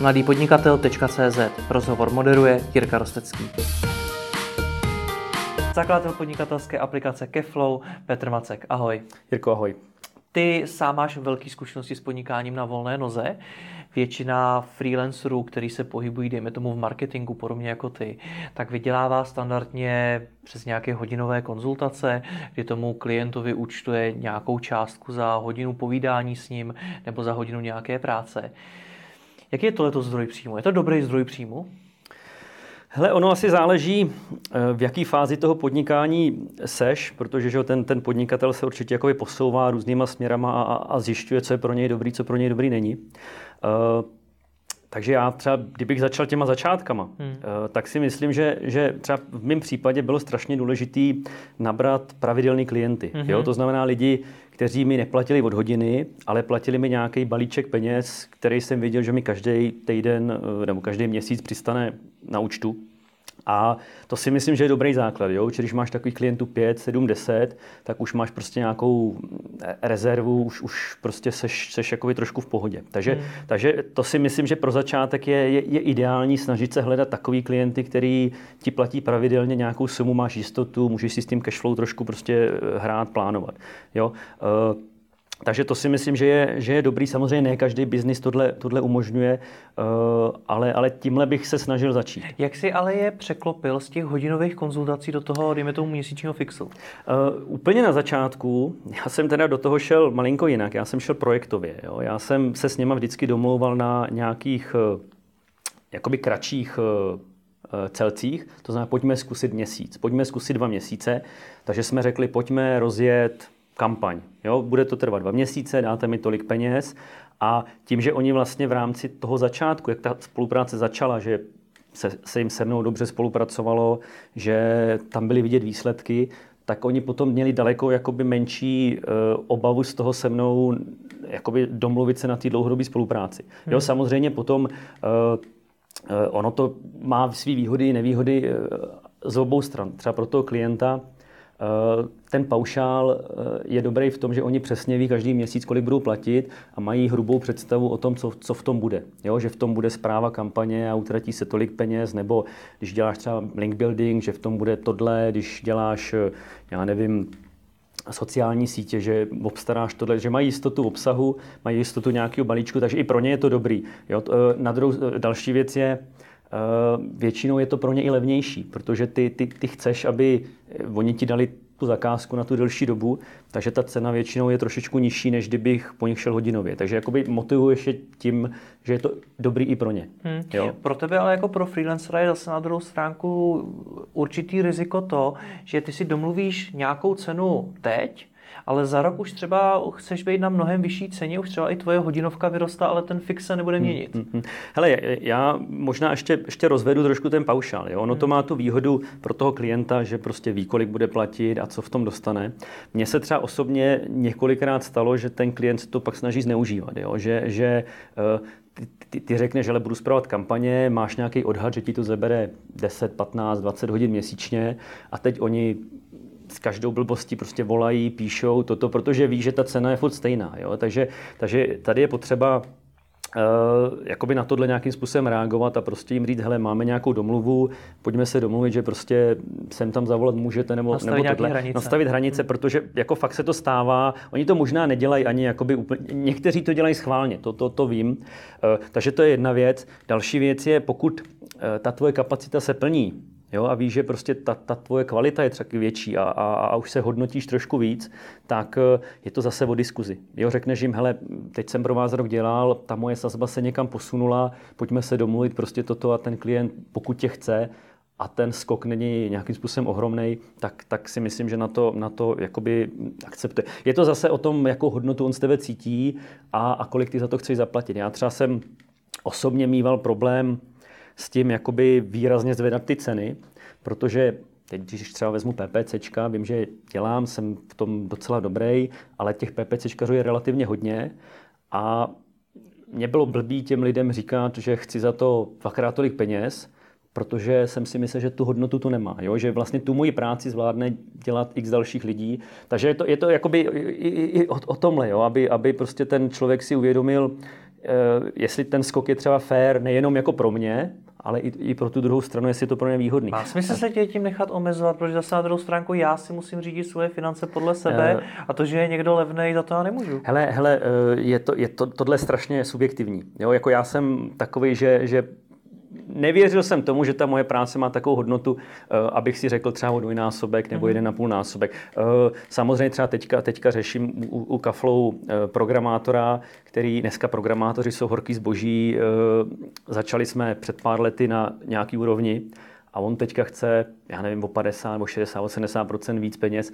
mladýpodnikatel.cz Rozhovor moderuje Jirka Rostecký. Zakladatel podnikatelské aplikace Keflow, Petr Macek. Ahoj. Jirko, ahoj. Ty sám máš velké zkušenosti s podnikáním na volné noze. Většina freelancerů, kteří se pohybují, dejme tomu v marketingu, podobně jako ty, tak vydělává standardně přes nějaké hodinové konzultace, kdy tomu klientovi účtuje nějakou částku za hodinu povídání s ním nebo za hodinu nějaké práce. Jaký je tohleto zdroj příjmu? Je to dobrý zdroj příjmu? Hele, ono asi záleží, eh, v jaké fázi toho podnikání seš, protože že ten, ten podnikatel se určitě jakoby posouvá různýma směrama a, a zjišťuje, co je pro něj dobrý, co pro něj dobrý není. Uh, takže já třeba, kdybych začal těma začátkama, hmm. uh, tak si myslím, že, že třeba v mém případě bylo strašně důležitý nabrat pravidelný klienty. Hmm. Jo? To znamená lidi, kteří mi neplatili od hodiny, ale platili mi nějaký balíček peněz, který jsem věděl, že mi každý týden nebo každý měsíc přistane na účtu. A to si myslím, že je dobrý základ. Jo? Když máš takových klientů 5, 7, 10, tak už máš prostě nějakou rezervu, už, už prostě seš, seš jakoby trošku v pohodě. Takže, hmm. takže to si myslím, že pro začátek je, je, je ideální snažit se hledat takový klienty, který ti platí pravidelně nějakou sumu, máš jistotu, můžeš si s tím cashflow trošku prostě hrát, plánovat. Jo? Uh, takže to si myslím, že je, že je dobrý. Samozřejmě ne každý biznis tohle, tohle umožňuje, uh, ale, ale tímhle bych se snažil začít. Jak si ale je překlopil z těch hodinových konzultací do toho, dejme tomu, měsíčního fixu? Uh, úplně na začátku, já jsem teda do toho šel malinko jinak. Já jsem šel projektově. Jo? Já jsem se s něma vždycky domlouval na nějakých uh, jakoby kratších celcích, to znamená, pojďme zkusit měsíc, pojďme zkusit dva měsíce, takže jsme řekli, pojďme rozjet kampaň. Jo? Bude to trvat dva měsíce, dáte mi tolik peněz a tím, že oni vlastně v rámci toho začátku, jak ta spolupráce začala, že se, se jim se mnou dobře spolupracovalo, že tam byly vidět výsledky, tak oni potom měli daleko jakoby menší uh, obavu z toho se mnou jakoby domluvit se na té dlouhodobé spolupráci. Hmm. Jo, samozřejmě potom uh, ono to má své výhody i nevýhody uh, z obou stran. Třeba pro toho klienta ten paušál eh, je dobrý v tom, že oni přesně ví každý měsíc, kolik budou platit a mají hrubou představu o tom, co, co v tom bude. Jo? Že v tom bude zpráva kampaně a utratí se tolik peněz, nebo když děláš třeba link building, že v tom bude tohle, když děláš, eh, já nevím, sociální sítě, že obstaráš tohle, že mají jistotu obsahu, mají jistotu nějakého balíčku, takže i pro ně je to dobrý. Jo? Na druhou, další věc je, Eh, většinou je to pro ně i levnější, protože ty, ty, ty chceš, aby eh, oni ti dali tu zakázku na tu delší dobu, takže ta cena většinou je trošičku nižší, než kdybych po nich šel hodinově. Takže jakoby motivuješ je tím, že je to dobrý i pro ně. Hmm. Jo? Pro tebe ale jako pro freelancera je zase na druhou stránku určitý riziko to, že ty si domluvíš nějakou cenu teď, ale za rok už třeba chceš být na mnohem vyšší ceně, už třeba i tvoje hodinovka vyrostá, ale ten fix se nebude hmm, měnit. Hmm, hmm. Hele, já možná ještě, ještě rozvedu trošku ten paušál. Jo? Ono hmm. to má tu výhodu pro toho klienta, že prostě ví, kolik bude platit a co v tom dostane. Mně se třeba osobně několikrát stalo, že ten klient to pak snaží zneužívat. Jo? Že, že uh, ty, ty, ty řekneš, že budu zpravovat kampaně, máš nějaký odhad, že ti to zabere 10, 15, 20 hodin měsíčně a teď oni s každou blbostí prostě volají, píšou toto, protože ví, že ta cena je furt stejná. Jo? Takže, takže tady je potřeba Uh, jakoby na tohle nějakým způsobem reagovat a prostě jim říct, hele, máme nějakou domluvu, pojďme se domluvit, že prostě sem tam zavolat můžete nebo, nastavit nebo tohle. Hranice. Nastavit hranice, hmm. protože jako fakt se to stává. Oni to možná nedělají ani jakoby úplně, někteří to dělají schválně, to, to, to vím. Uh, takže to je jedna věc. Další věc je, pokud uh, ta tvoje kapacita se plní, jo, a víš, že prostě ta, ta tvoje kvalita je třeba větší a, a, a už se hodnotíš trošku víc, tak eh, je to zase o diskuzi. Jo, řekneš jim, hele, teď jsem pro vás rok dělal, ta moje sazba se někam posunula, pojďme se domluvit prostě toto a ten klient, pokud tě chce, a ten skok není nějakým způsobem ohromný, tak, tak si myslím, že na to, na to jakoby akceptuje. Je to zase o tom, jakou hodnotu on z tebe cítí a, a kolik ty za to chceš zaplatit. Já třeba jsem osobně mýval problém s tím jakoby výrazně zvedat ty ceny, protože teď, když třeba vezmu PPCčka, vím, že dělám, jsem v tom docela dobrý, ale těch PPCčkařů je relativně hodně a mě bylo blbý těm lidem říkat, že chci za to dvakrát tolik peněz, protože jsem si myslel, že tu hodnotu tu nemá, jo? že vlastně tu moji práci zvládne dělat x dalších lidí. Takže je to, je to jakoby i, i, i o, o tomhle, jo? Aby, aby prostě ten člověk si uvědomil, jestli ten skok je třeba fair nejenom jako pro mě, ale i, i pro tu druhou stranu, jestli je to pro ně výhodný. Má smysl se tě tím nechat omezovat, protože zase na druhou stránku já si musím řídit svoje finance podle sebe uh, a to, že je někdo levný, za to já nemůžu. Hele, hele je, to, je to, tohle strašně subjektivní. Jo, jako já jsem takový, že, že nevěřil jsem tomu, že ta moje práce má takovou hodnotu, eh, abych si řekl třeba o dvojnásobek nebo mhm. jeden a půl násobek. Eh, samozřejmě třeba teďka, teďka řeším u, u Kaflou eh, programátora, který dneska programátoři jsou horký zboží. Začali jsme před pár lety na nějaký úrovni a on teďka chce, já nevím, o 50 nebo 60 nebo 70% víc peněz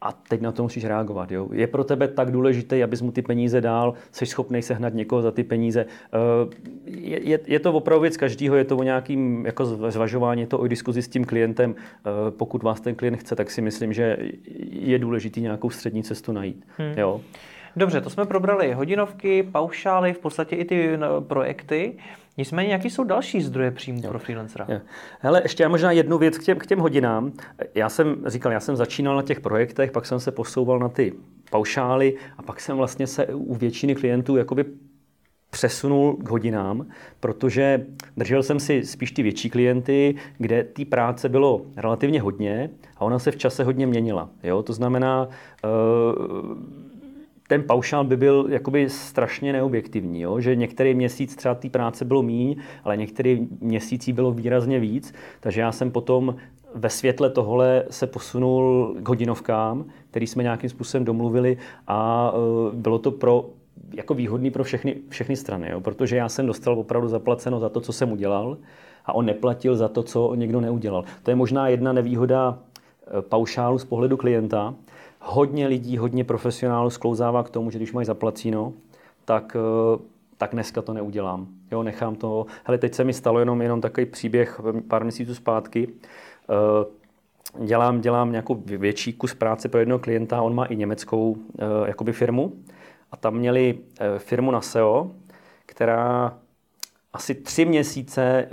a teď na to musíš reagovat. Jo? Je pro tebe tak důležité, abys mu ty peníze dál, jsi schopný sehnat někoho za ty peníze. Eh, je, je, je to opravdu věc každého, je to o nějakým jako zvažování, je to o diskuzi s tím klientem. Eh, pokud vás ten klient chce, tak si myslím, že je důležité nějakou střední cestu najít. Hmm. Jo? Dobře, to jsme probrali hodinovky, paušály, v podstatě i ty no, projekty. Nicméně, jaký jsou další zdroje příjmu pro freelancera? Jo. Hele, ještě já možná jednu věc k těm, k těm hodinám. Já jsem říkal, já jsem začínal na těch projektech, pak jsem se posouval na ty paušály a pak jsem vlastně se u většiny klientů jakoby přesunul k hodinám, protože držel jsem si spíš ty větší klienty, kde té práce bylo relativně hodně a ona se v čase hodně měnila. Jo? To znamená, uh, ten paušál by byl jakoby strašně neobjektivní, jo? že některý měsíc třeba té práce bylo míň, ale některý měsící bylo výrazně víc, takže já jsem potom ve světle tohle se posunul k hodinovkám, který jsme nějakým způsobem domluvili a uh, bylo to pro jako výhodný pro všechny, všechny strany, jo? protože já jsem dostal opravdu zaplaceno za to, co jsem udělal a on neplatil za to, co někdo neudělal. To je možná jedna nevýhoda e, paušálu z pohledu klienta, hodně lidí, hodně profesionálů sklouzává k tomu, že když mají zaplacíno, tak, eh, tak dneska to neudělám. Jo, nechám to. Hele, teď se mi stalo jenom, jenom takový příběh pár měsíců zpátky. Eh, dělám, dělám nějakou větší kus práce pro jednoho klienta, on má i německou eh, jakoby firmu a tam měli firmu na SEO, která asi tři měsíce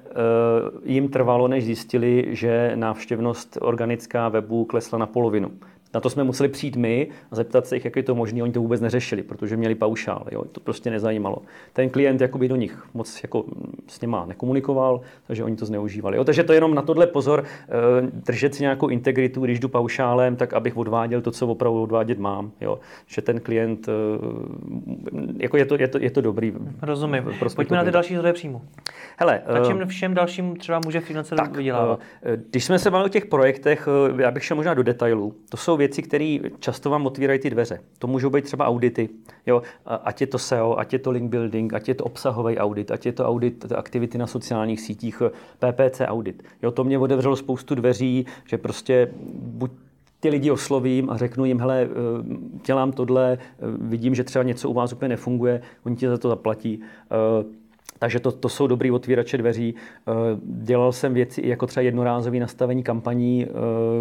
jim trvalo, než zjistili, že návštěvnost organická webu klesla na polovinu. Na to jsme museli přijít my a zeptat se jich, jak je to možné. Oni to vůbec neřešili, protože měli paušál. Jo. To prostě nezajímalo. Ten klient jakoby do nich moc jako s něma nekomunikoval, takže oni to zneužívali. Jo. Takže to jenom na tohle pozor, eh, držet si nějakou integritu, když jdu paušálem, tak abych odváděl to, co opravdu odvádět mám. Jo. Že ten klient, eh, jako je to, je to, je to dobrý. Rozumím. Pojďme na ty další zdroje příjmu. Hele, na čem eh, všem dalším třeba může financer vydělávat? Když jsme se bavili o těch projektech, já bych šel možná do detailů. To jsou věci, které často vám otvírají ty dveře. To můžou být třeba audity, jo? ať je to SEO, ať je to link building, ať je to obsahový audit, ať je to audit aktivity na sociálních sítích, PPC audit. Jo, to mě otevřelo spoustu dveří, že prostě buď ty lidi oslovím a řeknu jim, hele, eh, dělám tohle, eh, vidím, že třeba něco u vás úplně nefunguje, oni ti za to zaplatí. Takže to, to jsou dobrý otvírače dveří. Eh, dělal jsem věci jako třeba jednorázové nastavení kampaní, eh,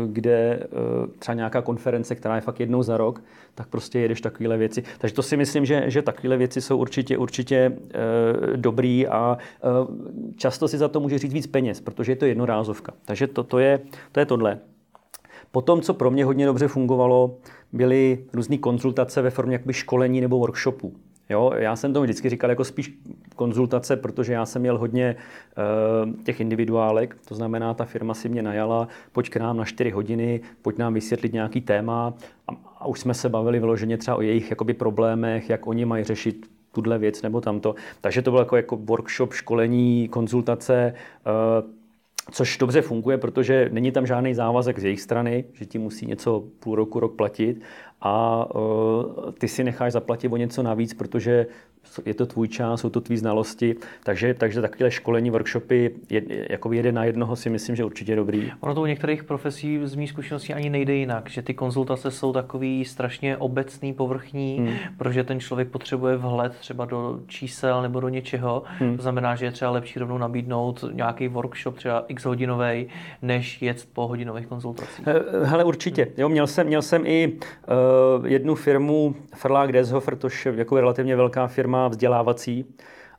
kde eh, třeba nějaká konference, která je fakt jednou za rok, tak prostě jedeš takovéhle věci. Takže to si myslím, že, že takovéhle věci jsou určitě, určitě dobrý a často si za to může říct víc peněz, protože je to jednorázovka. Takže to, to, je, to je tohle. Potom, co pro mě hodně dobře fungovalo, byly různé konzultace ve formě jakoby školení nebo workshopů. Jo, já jsem to vždycky říkal jako spíš konzultace, protože já jsem měl hodně uh, těch individuálek, to znamená, ta firma si mě najala, pojď k nám na 4 hodiny, pojď nám vysvětlit nějaký téma a, a už jsme se bavili vyloženě třeba o jejich jakoby, problémech, jak oni mají řešit tuhle věc nebo tamto. Takže to bylo jako, jako workshop, školení, konzultace, uh, což dobře funguje, protože není tam žádný závazek z jejich strany, že ti musí něco půl roku, rok platit a uh, ty si necháš zaplatit o něco navíc, protože je to tvůj čas, jsou to tvý znalosti, takže, takže takové školení, workshopy, je, jako jeden na jednoho si myslím, že určitě dobrý. Ono to u některých profesí z mých zkušeností ani nejde jinak, že ty konzultace jsou takový strašně obecný, povrchní, hmm. protože ten člověk potřebuje vhled třeba do čísel nebo do něčeho. Hmm. To znamená, že je třeba lepší rovnou nabídnout nějaký workshop, třeba x hodinový, než jet po hodinových konzultacích. Hele, určitě. Jo, měl jsem, měl jsem i uh, jednu firmu, Verlag Deshofer, to je jako relativně velká firma, vzdělávací.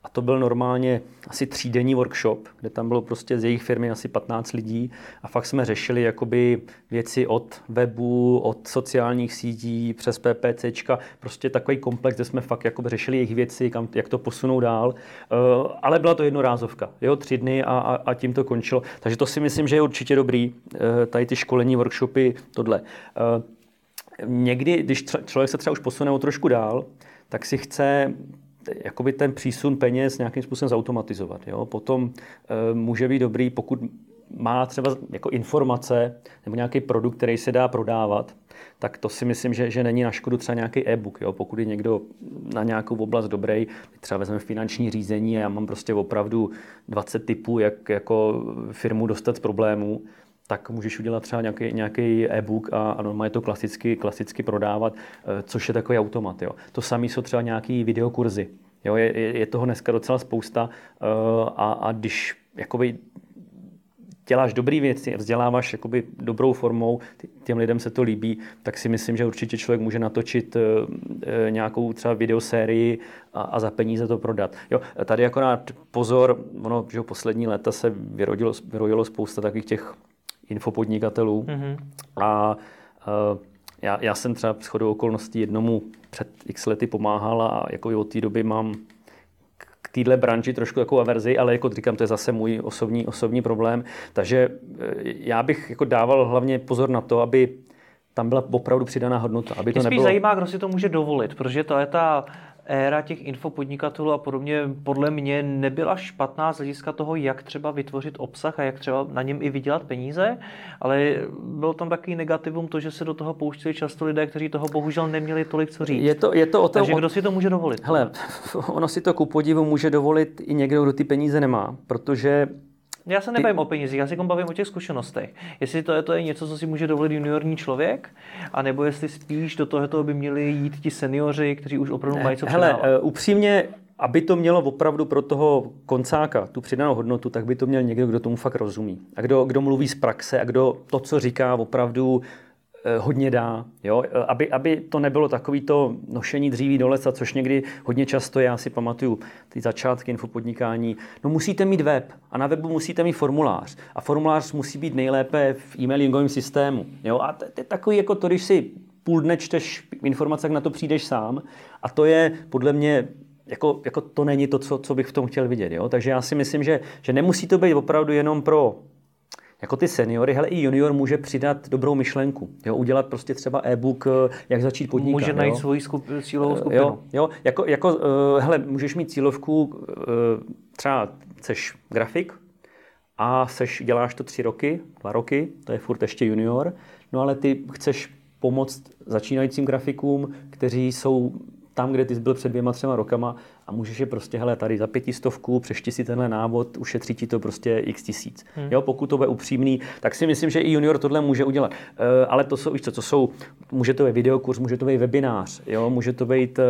a to byl normálně asi třídenní workshop, kde tam bylo prostě z jejich firmy asi 15 lidí a fakt jsme řešili jakoby věci od webu, od sociálních sítí přes PPCčka, prostě takový komplex, kde jsme fakt jakoby řešili jejich věci, kam, jak to posunou dál. Uh, ale byla to jednorázovka, jo, tři dny a, a, a tím to končilo. Takže to si myslím, že je určitě dobrý, uh, tady ty školení, workshopy, tohle. Někdy, když člověk se třeba už posune o trošku dál, tak si chce jakoby ten přísun peněz nějakým způsobem zautomatizovat. Jo? Potom e, může být dobrý, pokud má třeba jako informace nebo nějaký produkt, který se dá prodávat, tak to si myslím, že, že není na škodu třeba nějaký e-book. Jo? Pokud je někdo na nějakou oblast dobrý, třeba vezmeme finanční řízení a já mám prostě opravdu 20 typů, jak jako firmu dostat z problémů, tak můžeš udělat třeba nějaký, nějaký e-book a, a normálně to klasicky, klasicky prodávat, eh, což je takový automat. Jo. To samé jsou třeba nějaký videokurzy. Jo, je, je toho dneska docela spousta eh, a, a když jakoby děláš dobré věci, vzděláváš jakoby dobrou formou, těm lidem se to líbí, tak si myslím, že určitě člověk může natočit eh, nějakou třeba videosérii a, a za peníze to prodat. Jo, tady akorát pozor, ono, že poslední léta se vyrodilo, vyrodilo spousta takových těch infopodnikatelů. Mm-hmm. A uh, já, já jsem třeba shodou okolností jednomu před x lety pomáhal a jako od té doby mám k téhle branži trošku jako averzi, ale jako říkám, to je zase můj osobní, osobní problém. Takže eh, já bych jako dával hlavně pozor na to, aby tam byla opravdu přidaná hodnota. Aby to Mě nebylo... zajímá, kdo si to může dovolit, protože to je ta éra těch infopodnikatelů a podobně podle mě nebyla špatná z hlediska toho, jak třeba vytvořit obsah a jak třeba na něm i vydělat peníze, ale bylo tam takový negativum to, že se do toho pouštěli často lidé, kteří toho bohužel neměli tolik co říct. Je to, je to o tom, Takže kdo si to může dovolit? Hele, ono si to ku podivu může dovolit i někdo, kdo ty peníze nemá, protože já se nebavím ty... o penězích, já se bavím o těch zkušenostech. Jestli to je, to je něco, co si může dovolit juniorní člověk, anebo jestli spíš do toho by měli jít ti seniori, kteří už opravdu mají co Hele, předávat. Uh, upřímně, aby to mělo opravdu pro toho koncáka tu přidanou hodnotu, tak by to měl někdo, kdo tomu fakt rozumí. A kdo, kdo mluví z praxe a kdo to, co říká, opravdu Eh, hodně dá, jo? Eh, aby, aby to nebylo takový to nošení dříví do lesa, což někdy hodně často, já si pamatuju ty začátky infopodnikání, no musíte mít web a na webu musíte mít formulář a formulář musí být nejlépe v e-mailingovém systému. Jo? A to je takový jako to, když si půl dne čteš informace, jak na to přijdeš sám a to je podle mě jako, jako to není to, co, co bych v tom chtěl vidět. Jo? Takže já si myslím, že, že nemusí to být opravdu jenom pro jako ty seniory, hele, i junior může přidat dobrou myšlenku. Jo, udělat prostě třeba e-book, eh, jak začít podnikat. Může najít jo. svoji skup, cílovou eh, skupinu. Jo, jo jako, jako uh, hele, můžeš mít cílovku, uh, třeba seš grafik a seš, děláš to tři roky, dva roky, to je furt ještě junior, no ale ty chceš pomoct začínajícím grafikům, kteří jsou tam, kde ty jsi byl před dvěma, třema rokama a můžeš je prostě, hele, tady za pětistovku, přešti si tenhle návod, ušetří ti to prostě x tisíc. Hmm. Jo, pokud to bude upřímný, tak si myslím, že i junior tohle může udělat. Uh, ale to jsou, víš co, to jsou, může to být videokurs, může to být webinář, jo, může to být uh,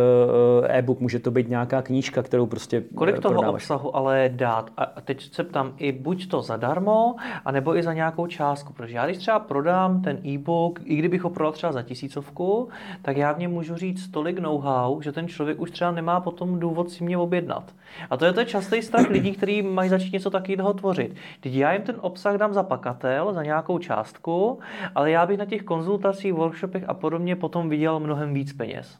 e-book, může to být nějaká knížka, kterou prostě Kolik uh, toho prodáváš. obsahu ale dát? A teď se ptám, i buď to zadarmo, anebo i za nějakou částku, protože já když třeba prodám ten e-book, i kdybych ho prodal třeba za tisícovku, tak já v něm můžu říct tolik know-how, že ten člověk už třeba nemá potom důvod moc si mě objednat. A to je to častý strach lidí, kteří mají začít něco takového tvořit. Teď já jim ten obsah dám za pakatel, za nějakou částku, ale já bych na těch konzultacích, workshopech a podobně potom viděl mnohem víc peněz.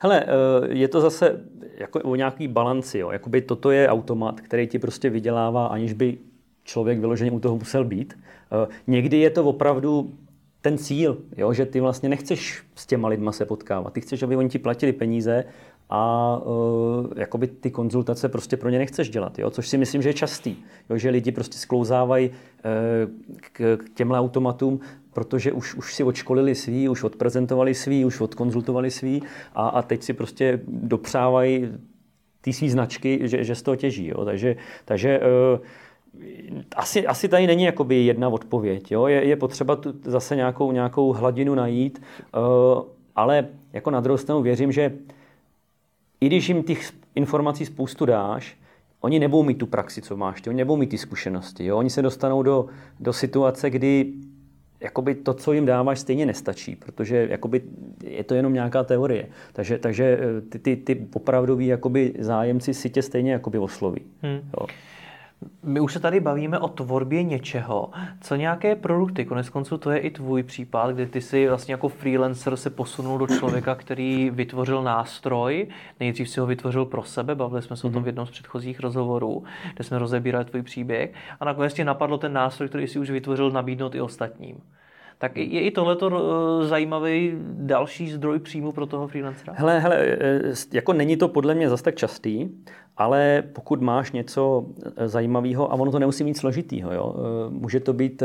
Hele, eh, je to zase jako o nějaký balanci. Jo. Jakoby toto je automat, který ti prostě vydělává, aniž by člověk vyloženě u toho musel být. Eh, někdy je to opravdu ten cíl, jo, že ty vlastně nechceš s těma lidma se potkávat. Ty chceš, aby oni ti platili peníze a uh, jakoby ty konzultace prostě pro ně nechceš dělat, jo? což si myslím, že je častý, jo? že lidi prostě sklouzávají uh, k, k těmhle automatům, protože už, už si odškolili svý, už odprezentovali svý, už odkonzultovali svý a, a teď si prostě dopřávají ty svý značky, že, že z toho těží. Jo? Takže, takže uh, asi, asi tady není jakoby jedna odpověď. Jo? Je, je potřeba tu zase nějakou, nějakou hladinu najít, uh, ale jako na druhou stranu věřím, že i když jim těch informací spoustu dáš, oni nebudou mít tu praxi, co máš ty, oni nebudou mít ty zkušenosti. Jo? Oni se dostanou do, do situace, kdy jakoby to, co jim dáváš, stejně nestačí, protože jakoby je to jenom nějaká teorie. Takže, takže eh, ty, ty, ty opravdoví jakoby zájemci si tě stejně jakoby osloví. Hmm. Jo. My už se tady bavíme o tvorbě něčeho. Co nějaké produkty? Konec konců to je i tvůj případ, kdy ty si vlastně jako freelancer se posunul do člověka, který vytvořil nástroj. Nejdřív si ho vytvořil pro sebe, bavili jsme se o tom v mhm. jednom z předchozích rozhovorů, kde jsme rozebírali tvůj příběh. A nakonec ti napadlo ten nástroj, který si už vytvořil, nabídnout i ostatním. Tak je i tohleto eh, zajímavý další zdroj příjmu pro toho freelancera? Hele, hele, eh, jako není to podle mě zas tak častý, ale pokud máš něco eh, zajímavého, a ono to nemusí být složitýho, jo? může to být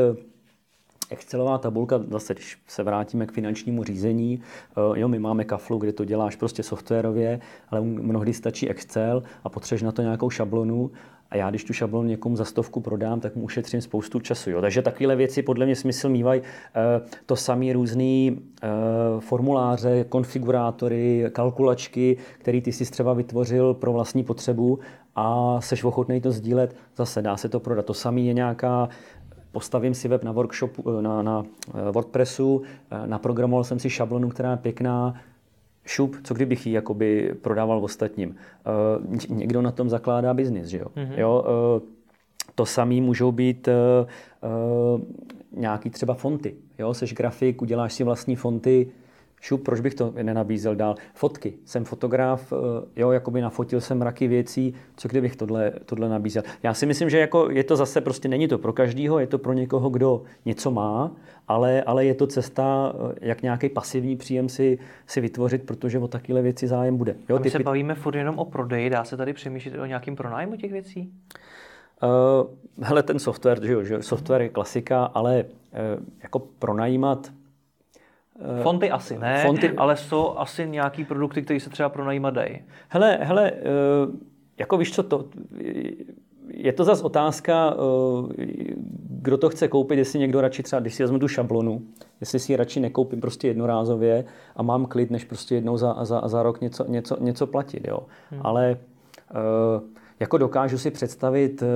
Excelová tabulka, zase když se vrátíme k finančnímu řízení, jo, my máme kaflu, kde to děláš prostě softwarově, ale mnohdy stačí Excel a potřebuješ na to nějakou šablonu a já, když tu šablonu někomu za stovku prodám, tak mu ušetřím spoustu času. Jo. Takže takovéhle věci podle mě smysl mývají. Eh, to samé různé eh, formuláře, konfigurátory, kalkulačky, které ty si třeba vytvořil pro vlastní potřebu a seš ochotný to sdílet, zase dá se to prodat. To samé je nějaká postavím si web na workshopu, eh, na, na WordPressu, naprogramoval jsem si šablonu, která je pěkná, šup, co kdybych ji jakoby prodával ostatním. Uh, někdo na tom zakládá biznis, že jo? Mm-hmm. jo uh, to samé můžou být uh, nějaký třeba fonty. Jo? Seš grafik, uděláš si vlastní fonty, šup, proč bych to nenabízel dál. Fotky. Jsem fotograf, jo, jakoby nafotil jsem mraky věcí, co kdybych tohle, tohle nabízel. Já si myslím, že jako je to zase prostě, není to pro každýho, je to pro někoho, kdo něco má ale, ale je to cesta, eh, jak nějaký pasivní příjem si, si vytvořit, protože o takové věci zájem bude. Jo, A my ty... se bavíme furt jenom o prodeji, dá se tady přemýšlet o nějakým pronájmu těch věcí? Uh, hele, ten software, že, jo, že software je klasika, ale uh, jako pronajímat Fonty asi ne, fonty... ale jsou asi nějaký produkty, které se třeba pronajímat dají. Hele, hele, uh, jako víš co, to, je to zase otázka, eh, kdo to chce koupit, jestli někdo radši třeba, když si vezmu tu šablonu, jestli si ji radši nekoupím prostě jednorázově a mám klid, než prostě jednou za, za, za rok něco, něco, něco platit. Jo. Hmm. Ale eh, jako dokážu si představit eh,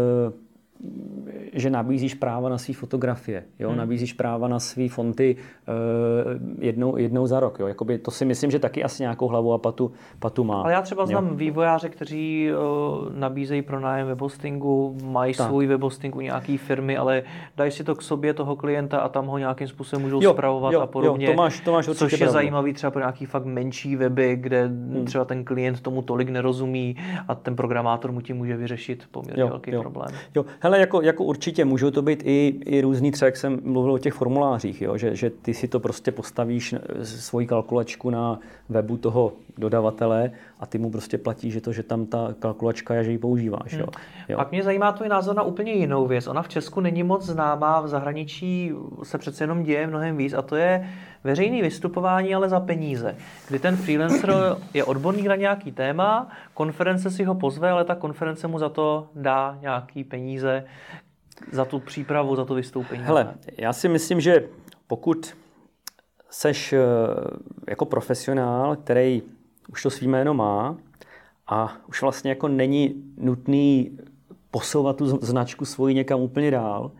že nabízíš práva na své fotografie, jo? Hmm. nabízíš práva na své fonty uh, jednou, jednou za rok. Jo? Jakoby to si myslím, že taky asi nějakou hlavu a patu, patu má. Ale já třeba znám jo? vývojáře, kteří uh, nabízejí pronájem webhostingu, mají tak. svůj webhosting u nějaké firmy, ale dají si to k sobě toho klienta a tam ho nějakým způsobem můžou jo, spravovat jo, a podobně. Jo, to máš, to máš což je pravdu. zajímavý třeba pro nějaký fakt menší weby, kde hmm. třeba ten klient tomu tolik nerozumí a ten programátor mu tím může vyřešit poměrně jo, velký jo. problém. Jo, hele, jako, jako určitě můžou to být i, i různý, třeba jak jsem mluvil o těch formulářích, jo, že, že ty si to prostě postavíš eh, svoji kalkulačku na webu toho dodavatele a ty mu prostě platí, že to, že tam ta kalkulačka je, že ji používáš. Jo. Hmm. Jo. Pak mě zajímá tvůj názor na úplně jinou věc. Ona v Česku není moc známá, v zahraničí se přece jenom děje mnohem víc a to je veřejný vystupování, ale za peníze. Kdy ten freelancer je odborník na nějaký téma, konference si ho pozve, ale ta konference mu za to dá nějaký peníze, za tu přípravu, za to vystoupení. Hele, já si myslím, že pokud seš eh, jako profesionál, který už to svý jméno má a už vlastně jako není nutný posouvat tu značku svoji někam úplně dál,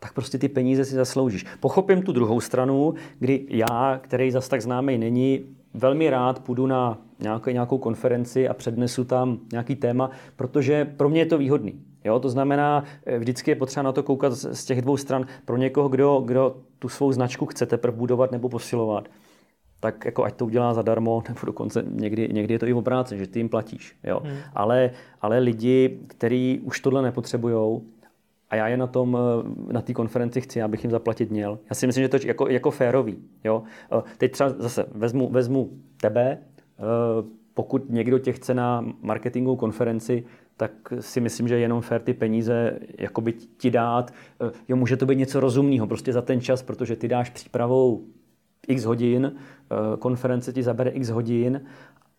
tak prostě ty peníze si zasloužíš. Pochopím tu druhou stranu, kdy já, který zas tak známý není, velmi rád půjdu na nějakou, nějakou konferenci a přednesu tam nějaký téma, protože pro mě je to výhodný. Jo, to znamená, eh, vždycky je potřeba na to koukat z těch dvou stran. Pro někoho, kdo, kdo tu svou značku chce teprve budovat nebo posilovat, tak jako ať to udělá zadarmo, nebo dokonce někdy, někdy je to i v obráce, že ty jim platíš. Jo. Hmm. Ale, ale lidi, kteří už tohle nepotřebují, a já je na tom, eh, na té konferenci chci, abych jim zaplatit měl. Já si myslím, že to je jako, jako férový. Jo? Eh, teď třeba zase vezmu, vezmu tebe, pokud někdo tě chce na marketingovou konferenci, tak si myslím, že jenom fér ty peníze jakoby ti dát. Eh, jo, může to být něco rozumného prostě za ten čas, protože ty dáš přípravou x hodin, eh, konference ti zabere x hodin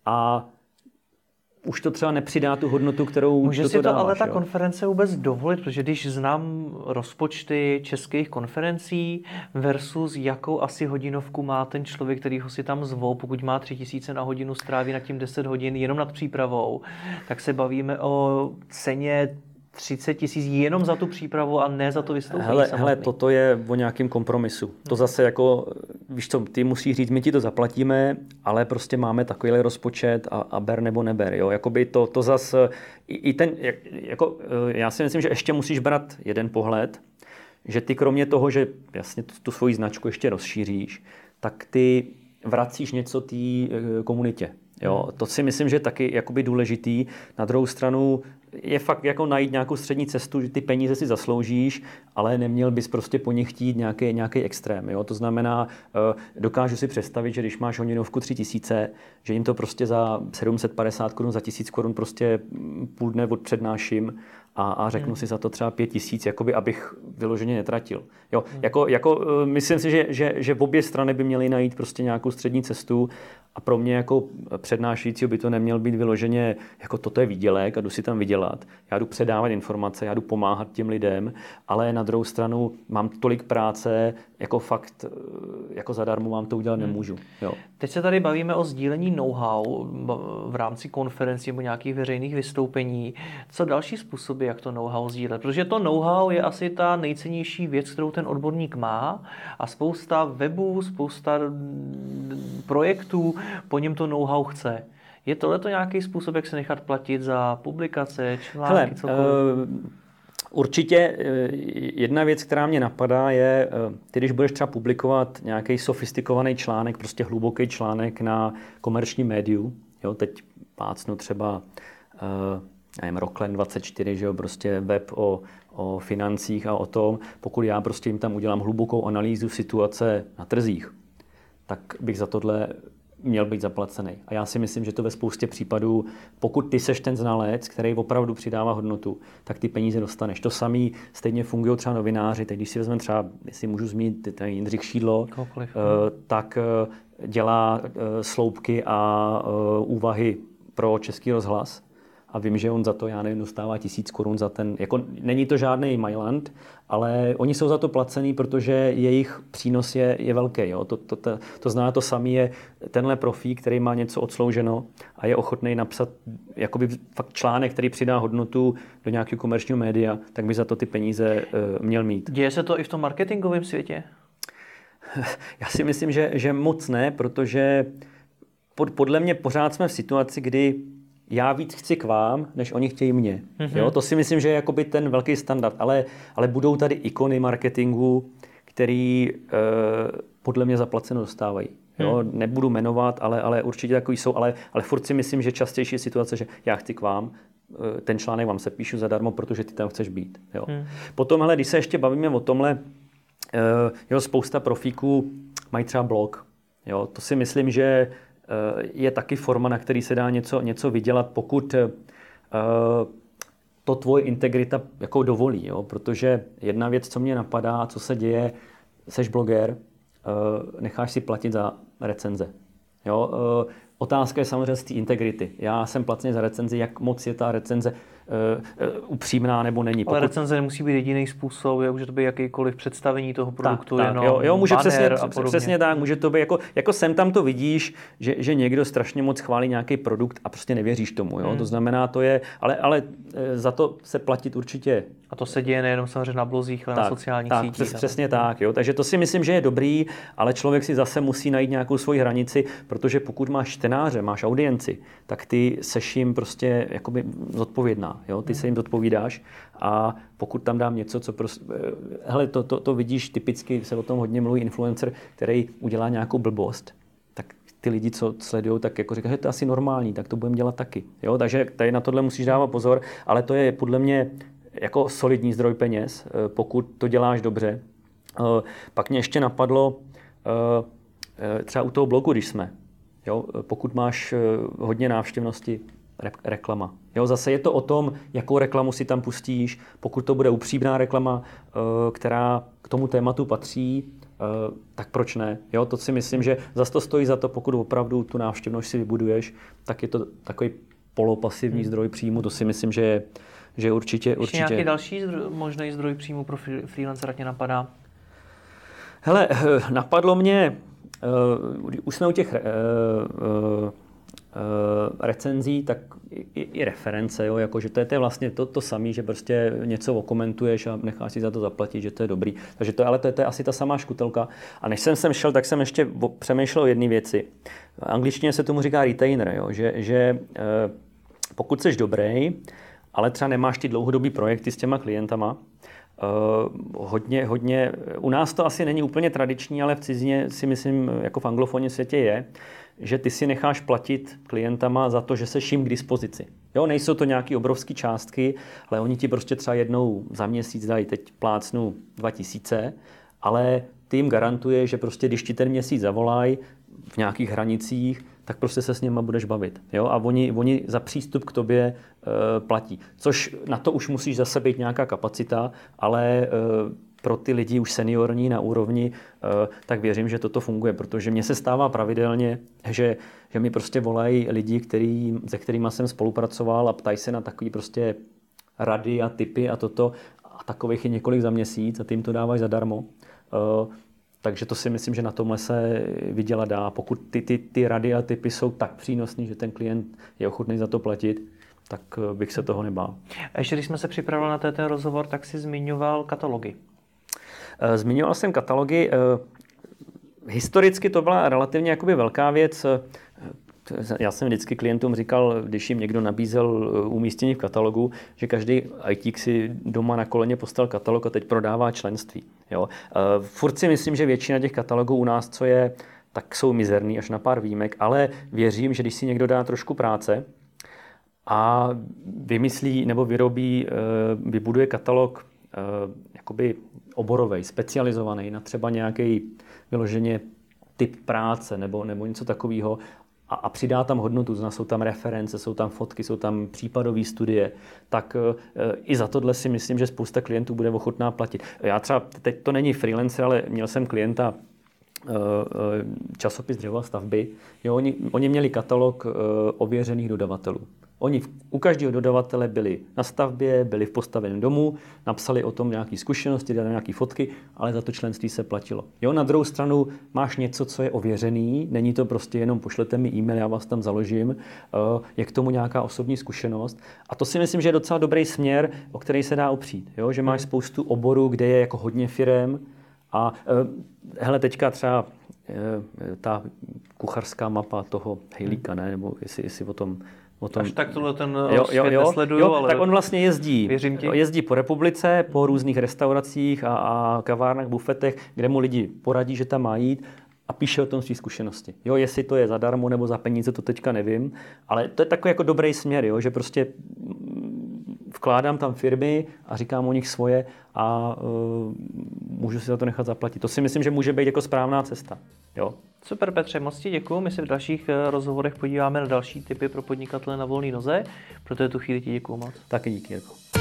a už to třeba nepřidá tu hodnotu, kterou Může to si to dáváš, ale ta jo? konference vůbec dovolit, protože když znám rozpočty českých konferencí versus jakou asi hodinovku má ten člověk, který ho si tam zvou, pokud má tři tisíce na hodinu, stráví nad tím 10 hodin jenom nad přípravou, tak se bavíme o ceně 30 tisíc jenom za tu přípravu a ne za to vystoupení hele, samotný. hele, toto je o nějakém kompromisu. To zase jako, víš co, ty musíš říct, my ti to zaplatíme, ale prostě máme takovýhle rozpočet a, a ber nebo neber. Jo? Jakoby to, to zase, i, i ten, jak, jako, eh, já si myslím, že ještě musíš brát jeden pohled, že ty kromě toho, že jasně tu, tu svoji značku ještě rozšíříš, tak ty vracíš něco té eh, komunitě. Jo, to si myslím, že je taky jakoby důležitý. Na druhou stranu je fakt jako najít nějakou střední cestu, že ty peníze si zasloužíš, ale neměl bys prostě po nich chtít nějaký, nějaký extrém. Jo? To znamená, eh, dokážu si představit, že když máš hodinovku 3000, že jim to prostě za 750 korun, za 1000 korun prostě půl dne odpřednáším a, a řeknu hmm. si za to třeba pět tisíc, jakoby, abych vyloženě netratil. Jo, hmm. jako, jako, eh, myslím si, že, že, že v obě strany by měly najít prostě nějakou střední cestu a pro mě jako přednášející by to neměl být vyloženě, jako toto je výdělek a jdu si tam vydělat. Já jdu předávat informace, já jdu pomáhat těm lidem, ale na druhou stranu mám tolik práce, jako fakt, eh, jako zadarmo vám to udělat hmm. nemůžu. Jo. Teď se tady bavíme o sdílení know-how v rámci konferencí nebo nějakých veřejných vystoupení. Co další způsoby, jak to know-how sdílet? Protože to know-how je asi ta nejcennější věc, kterou ten odborník má a spousta webů, spousta projektů po něm to know-how chce. Je tohle to nějaký způsob, jak se nechat platit za publikace, články, Hele, cokoliv? Uh... Určitě eh, jedna věc, která mě napadá, je, eh, ty když budeš třeba publikovat nějaký sofistikovaný článek, prostě hluboký článek na komerční médiu, jo, teď pácnu třeba nevím, Rockland 24, že jo, prostě web o, o financích a o tom, pokud já prostě jim tam udělám hlubokou analýzu situace na trzích, tak bych za tohle měl být zaplacený. A já si myslím, že to ve spoustě případů, pokud ty seš ten znalec, který opravdu přidává hodnotu, tak ty peníze dostaneš. To samý stejně fungují třeba novináři. Teď když si vezmeme třeba, jestli můžu zmínit ten Jindřich Šídlo, Kokoliv, uh, tak uh, dělá uh, sloupky a úvahy pro Český rozhlas a vím, že on za to, já nevím, dostává tisíc korun za ten, jako není to žádný Mailand, ale oni jsou za to placený, protože jejich přínos je, je velký. Jo? To, to, to, to zná to samý je tenhle profík, který má něco odslouženo a je ochotný napsat jakoby fakt článek, který přidá hodnotu do nějakého komerčního média, tak by za to ty peníze uh, měl mít. Děje se to i v tom marketingovém světě? Já si myslím, že, že moc ne, protože pod, podle mě pořád jsme v situaci, kdy já víc chci k vám, než oni chtějí mě. Mm-hmm. Jo, to si myslím, že je jakoby ten velký standard. Ale, ale budou tady ikony marketingu, který e, podle mě zaplaceno dostávají. Jo, hmm. Nebudu jmenovat, ale, ale určitě takový jsou, ale, ale furt si myslím, že častější je situace, že já chci k vám, eh, ten článek vám se píšu zadarmo, protože ty tam chceš být. Jo. Hmm. Potom, hele, když se ještě bavíme o tomhle, e, jo, spousta profíků mají třeba blog. Jo, to si myslím, že Eh, je taky forma, na který se dá něco, něco vydělat, pokud eh, to tvoje integrita jako dovolí. Jo? Protože jedna věc, co mě napadá, co se děje, seš bloger, eh, necháš si platit za recenze. Jo? Otázka je samozřejmě z té integrity. Já jsem placený za recenzi, jak moc je ta recenze upřímná nebo není. Ale Pokud... recenze nemusí být jediný způsob, může to být jakýkoliv představení toho produktu, tak, tak, jenom jo, jo, může přesně, přesně tak, může to být jako, jako sem tam to vidíš, že, že někdo strašně moc chválí nějaký produkt a prostě nevěříš tomu. Jo? Hmm. To znamená, to je, ale, ale eh, za to se platit určitě a to se děje nejenom samozřejmě na blozích, ale tak, na sociálních tak, sítích. Přes, přesně tak. Jo. Takže to si myslím, že je dobrý, ale člověk si zase musí najít nějakou svoji hranici, protože pokud máš čtenáře, máš audienci, tak ty seš jim prostě jakoby zodpovědná. Jo. Ty se jim zodpovídáš a pokud tam dám něco, co prostě... Hele, to, to, to vidíš typicky, se o tom hodně mluví influencer, který udělá nějakou blbost, tak ty lidi, co sledují, tak jako říkají, že to je asi normální, tak to budeme dělat taky. Jo? Takže tady na tohle musíš dávat pozor, ale to je podle mě jako solidní zdroj peněz, eh, pokud to děláš dobře. Eh, pak mě ještě napadlo, eh, třeba u toho blogu, když jsme, jo, pokud máš hodně návštěvnosti, reklama. Jo, zase je to o tom, jakou reklamu si tam pustíš. Pokud to bude upřímná reklama, která k tomu tématu patří, tak proč ne? Jo, to si myslím, že zase to stojí za to, pokud opravdu tu návštěvnost si vybuduješ, tak je to takový polopasivní hmm. zdroj příjmu. To si myslím, že je, že určitě, Ještě určitě... nějaký další zdroj, možný zdroj příjmu pro freelancera tě napadá? Hele, napadlo mě, uh, už jsme u těch uh, uh, recenzí, tak i, i reference, jo, jako, že to je, to je vlastně to, to samé, že prostě něco okomentuješ a necháš si za to zaplatit, že to je dobrý. Takže to, ale to je, to je asi ta samá škutelka. A než jsem sem šel, tak jsem ještě přemýšlel o jedné věci. V angličtině se tomu říká retainer, jo, že, že pokud jsi dobrý, ale třeba nemáš ty dlouhodobý projekty s těma klientama, Uh, hodně, hodně, u nás to asi není úplně tradiční, ale v cizině si myslím, jako v anglofonním světě je, že ty si necháš platit klientama za to, že se jim k dispozici. Jo, nejsou to nějaké obrovské částky, ale oni ti prostě třeba jednou za měsíc dají, teď plácnu 2000, ale ty jim garantuje, že prostě když ti ten měsíc zavolají v nějakých hranicích, tak prostě se s nima budeš bavit. Jo? A oni, oni za přístup k tobě e, platí. Což na to už musíš zase být nějaká kapacita, ale e, pro ty lidi už seniorní na úrovni, e, tak věřím, že toto funguje, protože mně se stává pravidelně, že, že mi prostě volají lidi, který, se kterými jsem spolupracoval a ptají se na takový prostě rady a typy a toto a takových je několik za měsíc a ty jim to dávají zadarmo. E, takže to si myslím, že na tomhle se vydělat dá. Pokud ty, ty, ty rady a typy jsou tak přínosný, že ten klient je ochotný za to platit, tak eh, bych se toho nebál. A ještě když jsme se připravili na ten rozhovor, tak si zmiňoval katalogy. Eh, zmiňoval jsem katalogy. Eh, historicky to byla relativně jakoby velká věc já jsem vždycky klientům říkal, když jim někdo nabízel eh, umístění v katalogu, že každý IT si doma na koleně postal katalog a teď prodává členství. Jo? Eh, furt si myslím, že většina těch katalogů u nás, co je, tak jsou mizerný až na pár výjimek, ale věřím, že když si někdo dá trošku práce a vymyslí nebo vyrobí, eh, vybuduje katalog jakoby oborový, specializovaný na třeba nějaký vyloženě typ práce nebo, nebo něco takového a, a přidá tam hodnotu, znamená, jsou tam reference, jsou tam fotky, jsou tam případové studie, tak e, i za tohle si myslím, že spousta klientů bude ochotná platit. Já třeba, teď to není freelancer, ale měl jsem klienta, e, e, časopis dřeva stavby, jo, oni, oni měli katalog ověřených dodavatelů. Oni u každého dodavatele byli na stavbě, byli v postaveném domu, napsali o tom nějaké zkušenosti, dali nějaké fotky, ale za to členství se platilo. Jo, na druhou stranu máš něco, co je ověřený, není to prostě jenom pošlete mi e-mail, já vás tam založím, eh, je k tomu nějaká osobní zkušenost. A to si myslím, že je docela dobrý směr, o který se dá opřít. Jo, že máš spoustu oborů, kde je jako hodně firem a eh, hele, teďka třeba eh, ta kuchařská mapa toho Hejlíka, ne? nebo jestli, jestli o tom O tom... Až tak tohle ten jo, jo, jo, nesleduju, jo, ale... Tak on vlastně jezdí. Jezdí po republice, po různých restauracích a, a kavárnách, bufetech, kde mu lidi poradí, že tam má jít a píše o tom své zkušenosti. Jo, jestli to je zadarmo nebo za peníze, to teďka nevím, ale to je takový jako dobrý směr, jo, že prostě vkládám tam firmy a říkám o nich svoje a uh, můžu si za to nechat zaplatit. To si myslím, že může být jako správná cesta. Jo. Super Petře, moc ti děkuji. My se v dalších eh, rozhovorech podíváme na další typy pro podnikatele na volné noze. Proto je tu chvíli ti děkuji moc. Taky díky, Jirko.